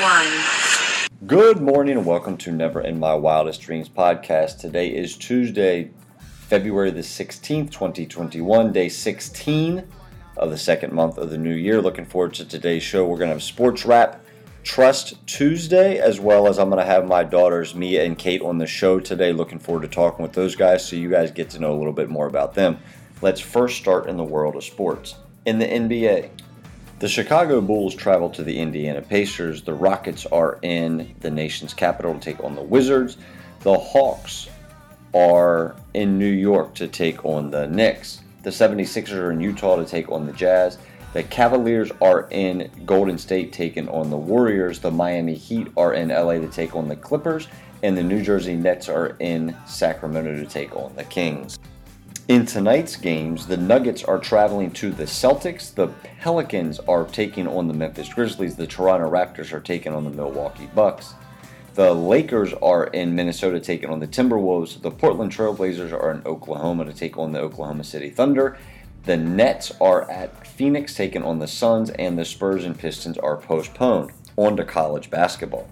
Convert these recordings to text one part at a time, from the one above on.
one. Good morning and welcome to Never in My Wildest Dreams podcast. Today is Tuesday, February the 16th, 2021, day 16 of the second month of the new year. Looking forward to today's show. We're going to have sports wrap Trust Tuesday, as well as I'm going to have my daughters Mia and Kate on the show today. Looking forward to talking with those guys so you guys get to know a little bit more about them. Let's first start in the world of sports. In the NBA, the Chicago Bulls travel to the Indiana Pacers. The Rockets are in the nation's capital to take on the Wizards. The Hawks are in New York to take on the Knicks. The 76ers are in Utah to take on the Jazz. The Cavaliers are in Golden State taking on the Warriors. The Miami Heat are in LA to take on the Clippers. And the New Jersey Nets are in Sacramento to take on the Kings. In tonight's games, the Nuggets are traveling to the Celtics. The Pelicans are taking on the Memphis Grizzlies. The Toronto Raptors are taking on the Milwaukee Bucks. The Lakers are in Minnesota taking on the Timberwolves. The Portland Trailblazers are in Oklahoma to take on the Oklahoma City Thunder. The Nets are at Phoenix taking on the Suns, and the Spurs and Pistons are postponed. On to college basketball.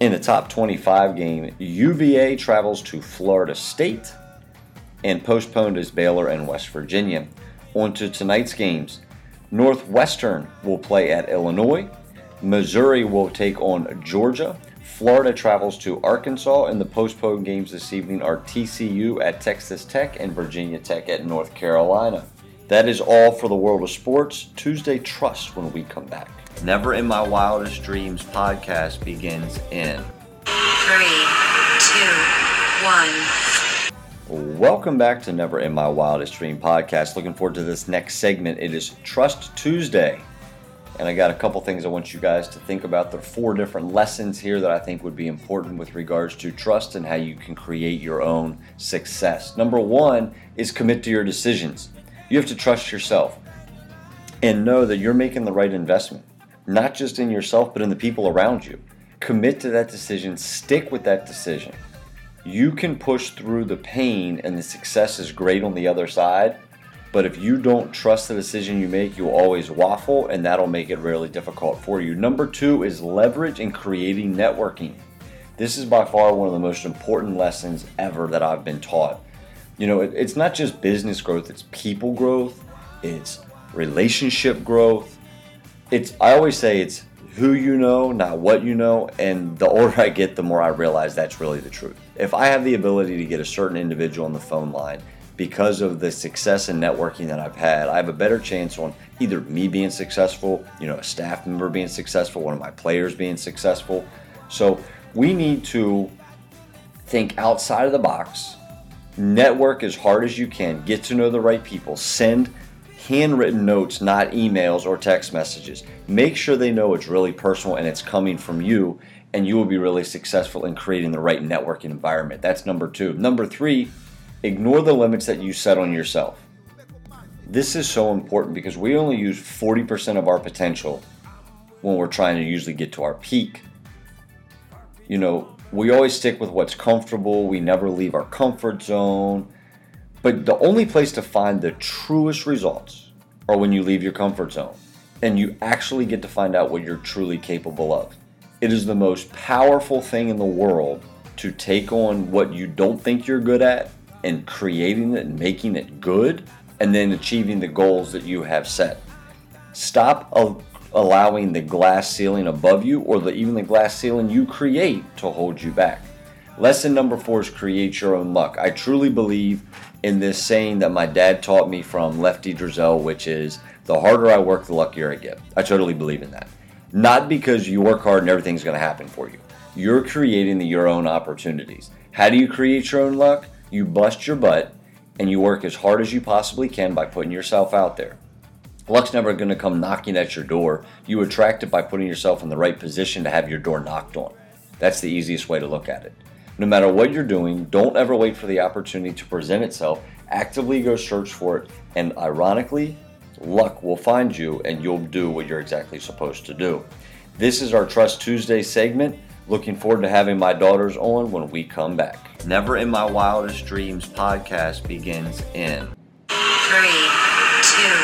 In the top 25 game, UVA travels to Florida State and postponed is Baylor and West Virginia. On to tonight's games. Northwestern will play at Illinois. Missouri will take on Georgia. Florida travels to Arkansas, and the postponed games this evening are TCU at Texas Tech and Virginia Tech at North Carolina. That is all for the world of sports. Tuesday Trust when we come back. Never in My Wildest Dreams podcast begins in Three, two, one. Welcome back to Never in My Wildest Dream podcast. Looking forward to this next segment. It is Trust Tuesday. And I got a couple things I want you guys to think about. There are four different lessons here that I think would be important with regards to trust and how you can create your own success. Number one is commit to your decisions. You have to trust yourself and know that you're making the right investment, not just in yourself, but in the people around you. Commit to that decision, stick with that decision you can push through the pain and the success is great on the other side. But if you don't trust the decision you make, you'll always waffle, and that'll make it really difficult for you. Number two is leverage and creating networking. This is by far one of the most important lessons ever that I've been taught. You know, it, it's not just business growth, it's people growth, it's relationship growth. It's I always say it's who you know, not what you know. And the older I get, the more I realize that's really the truth. If I have the ability to get a certain individual on the phone line because of the success and networking that I've had, I have a better chance on either me being successful, you know, a staff member being successful, one of my players being successful. So we need to think outside of the box, network as hard as you can, get to know the right people, send handwritten notes, not emails or text messages. Make sure they know it's really personal and it's coming from you, and you will be really successful in creating the right networking environment. That's number two. Number three, ignore the limits that you set on yourself. This is so important because we only use 40% of our potential when we're trying to usually get to our peak. You know, we always stick with what's comfortable, we never leave our comfort zone but the only place to find the truest results are when you leave your comfort zone and you actually get to find out what you're truly capable of. It is the most powerful thing in the world to take on what you don't think you're good at and creating it and making it good and then achieving the goals that you have set. Stop allowing the glass ceiling above you or the, even the glass ceiling you create to hold you back. Lesson number four is create your own luck. I truly believe in this saying that my dad taught me from Lefty Driesell, which is the harder I work, the luckier I get. I totally believe in that. Not because you work hard and everything's going to happen for you. You're creating the, your own opportunities. How do you create your own luck? You bust your butt and you work as hard as you possibly can by putting yourself out there. Luck's never going to come knocking at your door. You attract it by putting yourself in the right position to have your door knocked on. That's the easiest way to look at it. No matter what you're doing, don't ever wait for the opportunity to present itself. Actively go search for it, and ironically, luck will find you and you'll do what you're exactly supposed to do. This is our Trust Tuesday segment. Looking forward to having my daughters on when we come back. Never in My Wildest Dreams podcast begins in Three, two,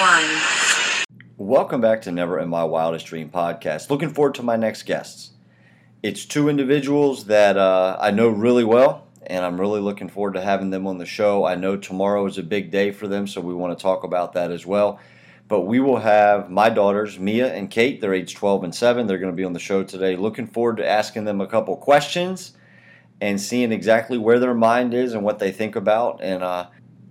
one. Welcome back to Never in My Wildest Dream podcast. Looking forward to my next guests. It's two individuals that uh, I know really well, and I'm really looking forward to having them on the show. I know tomorrow is a big day for them, so we want to talk about that as well. But we will have my daughters, Mia and Kate. They're age 12 and 7. They're going to be on the show today. Looking forward to asking them a couple questions and seeing exactly where their mind is and what they think about. And uh,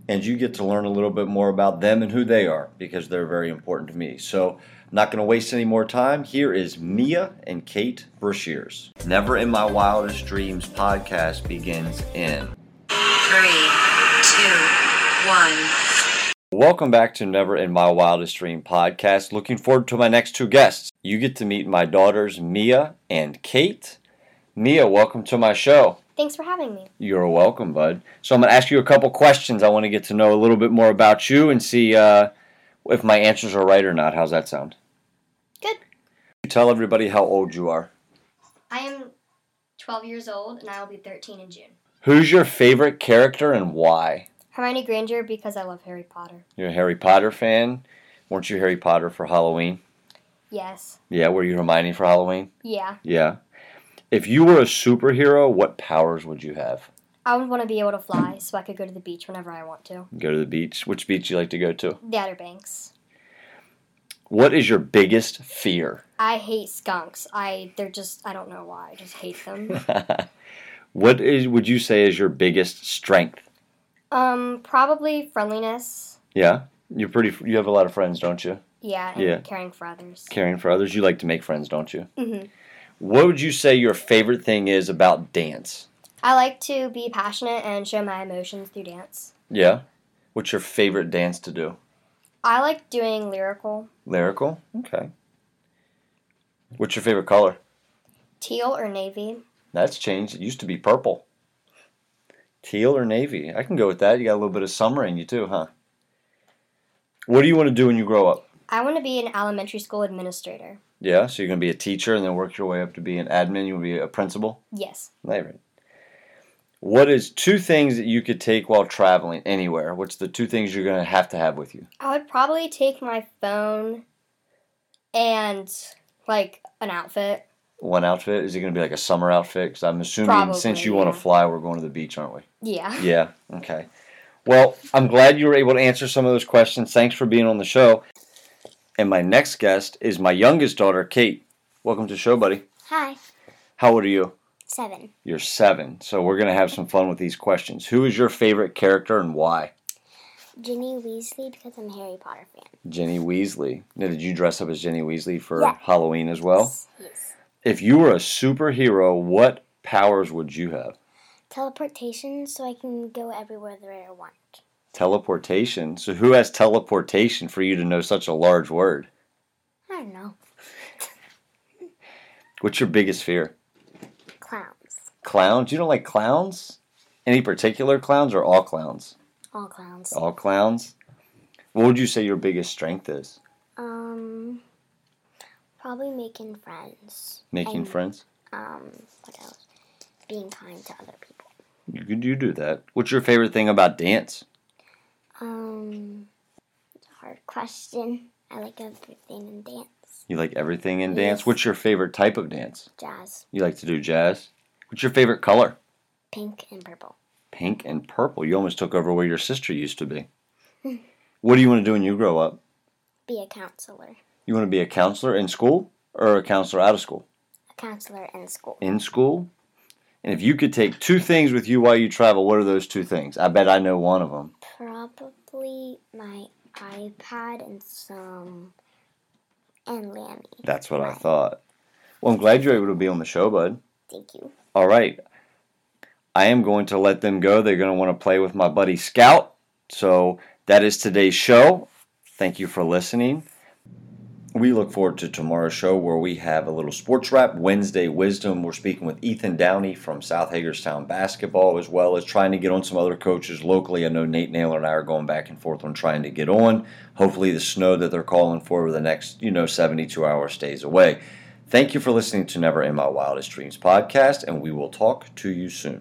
and you get to learn a little bit more about them and who they are because they're very important to me. So not going to waste any more time. Here is Mia and Kate Brashears. Never in My Wildest Dreams podcast begins in Three, two, one. Welcome back to Never in My Wildest Dream podcast. Looking forward to my next two guests. You get to meet my daughters, Mia and Kate. Mia, welcome to my show. Thanks for having me. You're welcome, bud. So I'm going to ask you a couple questions. I want to get to know a little bit more about you and see uh, if my answers are right or not. How's that sound? Good. You Tell everybody how old you are. I am 12 years old and I will be 13 in June. Who's your favorite character and why? Hermione Granger because I love Harry Potter. You're a Harry Potter fan. Weren't you Harry Potter for Halloween? Yes. Yeah, were you Hermione for Halloween? Yeah. Yeah. If you were a superhero, what powers would you have? I would want to be able to fly so I could go to the beach whenever I want to. Go to the beach. Which beach you like to go to? The Outer Banks. What is your biggest fear? I hate skunks. I they're just I don't know why. I just hate them. what is would you say is your biggest strength? um probably friendliness. Yeah, you're pretty. You have a lot of friends, don't you? Yeah, and Yeah. caring for others. Caring for others. You like to make friends, don't you? Mhm. What would you say your favorite thing is about dance? I like to be passionate and show my emotions through dance. Yeah. What's your favorite dance to do? I like doing lyrical, Lyrical. Okay. What's your favorite color? teal or navy. That's changed. It used to be purple. Teal or navy. I can go with that. You got a little bit of summer in you too, huh? What do you want to do when you grow up? I want to be an elementary school administrator. Yeah, so you're going to be a teacher and then work your way up to be an admin. You want to be a principal? Yes. Right. What is two things that you could take while traveling anywhere? What's the two things you're going to have to have with you? I would probably take my phone and like an outfit. One outfit? Is it going to be like a summer outfit? Because I'm assuming since Probably, you want to fly, we're going to the beach, aren't we? Yeah. Yeah. Okay. Well, I'm glad you were able to answer some of those questions. Thanks for being on the show. And my next guest is my youngest daughter, Kate. Welcome to the show, buddy. Hi. How old are you? Seven. You're seven. So we're going to have some fun with these questions. Who is your favorite character and why? Ginny Weasley because I'm a Harry Potter fan. Jenny Weasley. Now, did you dress up as Jenny Weasley for Yeah. Halloween as well? Yes. If you were a superhero, what powers would you have? Teleportation so I can go everywhere that I want. Teleportation. So who has teleportation for you to know such a large word? I don't know. What's your biggest fear? Clowns. Clowns? You don't like clowns? Any particular clowns or all clowns? All clowns. All clowns? What would you say your biggest strength is? Um, probably making friends. Making And- friends? Um, what else? Being kind to other people. You could you do that. What's your favorite thing about dance? Um, it's a hard question. I like everything in dance. You like everything in dance? Yes. What's your favorite type of dance? Jazz. You like to do jazz? What's your favorite color? Pink and purple. Pink and purple. You almost took over where your sister used to be. what do you want to do when you grow up? Be a counselor. You want to be a counselor in school or a counselor out of school? A counselor in school. In school? And if you could take two things with you while you travel, what are those two things? I bet I know one of them. Probably my iPad and some and Lammy. That's what I thought. Well, I'm glad you're able to be on the show, bud. Thank you. All right. I am going to let them go. They're going to want to play with my buddy Scout. So that is today's show. Thank you for listening. We look forward to tomorrow's show where we have a little sports wrap. Wednesday Wisdom. We're speaking with Ethan Downey from South Hagerstown Basketball, as well as trying to get on some other coaches locally. I know Nate Naylor and I are going back and forth on trying to get on. Hopefully, the snow that they're calling for over the next, you know, 72 hours stays away. Thank you for listening to Never in My Wildest Dreams podcast, and we will talk to you soon.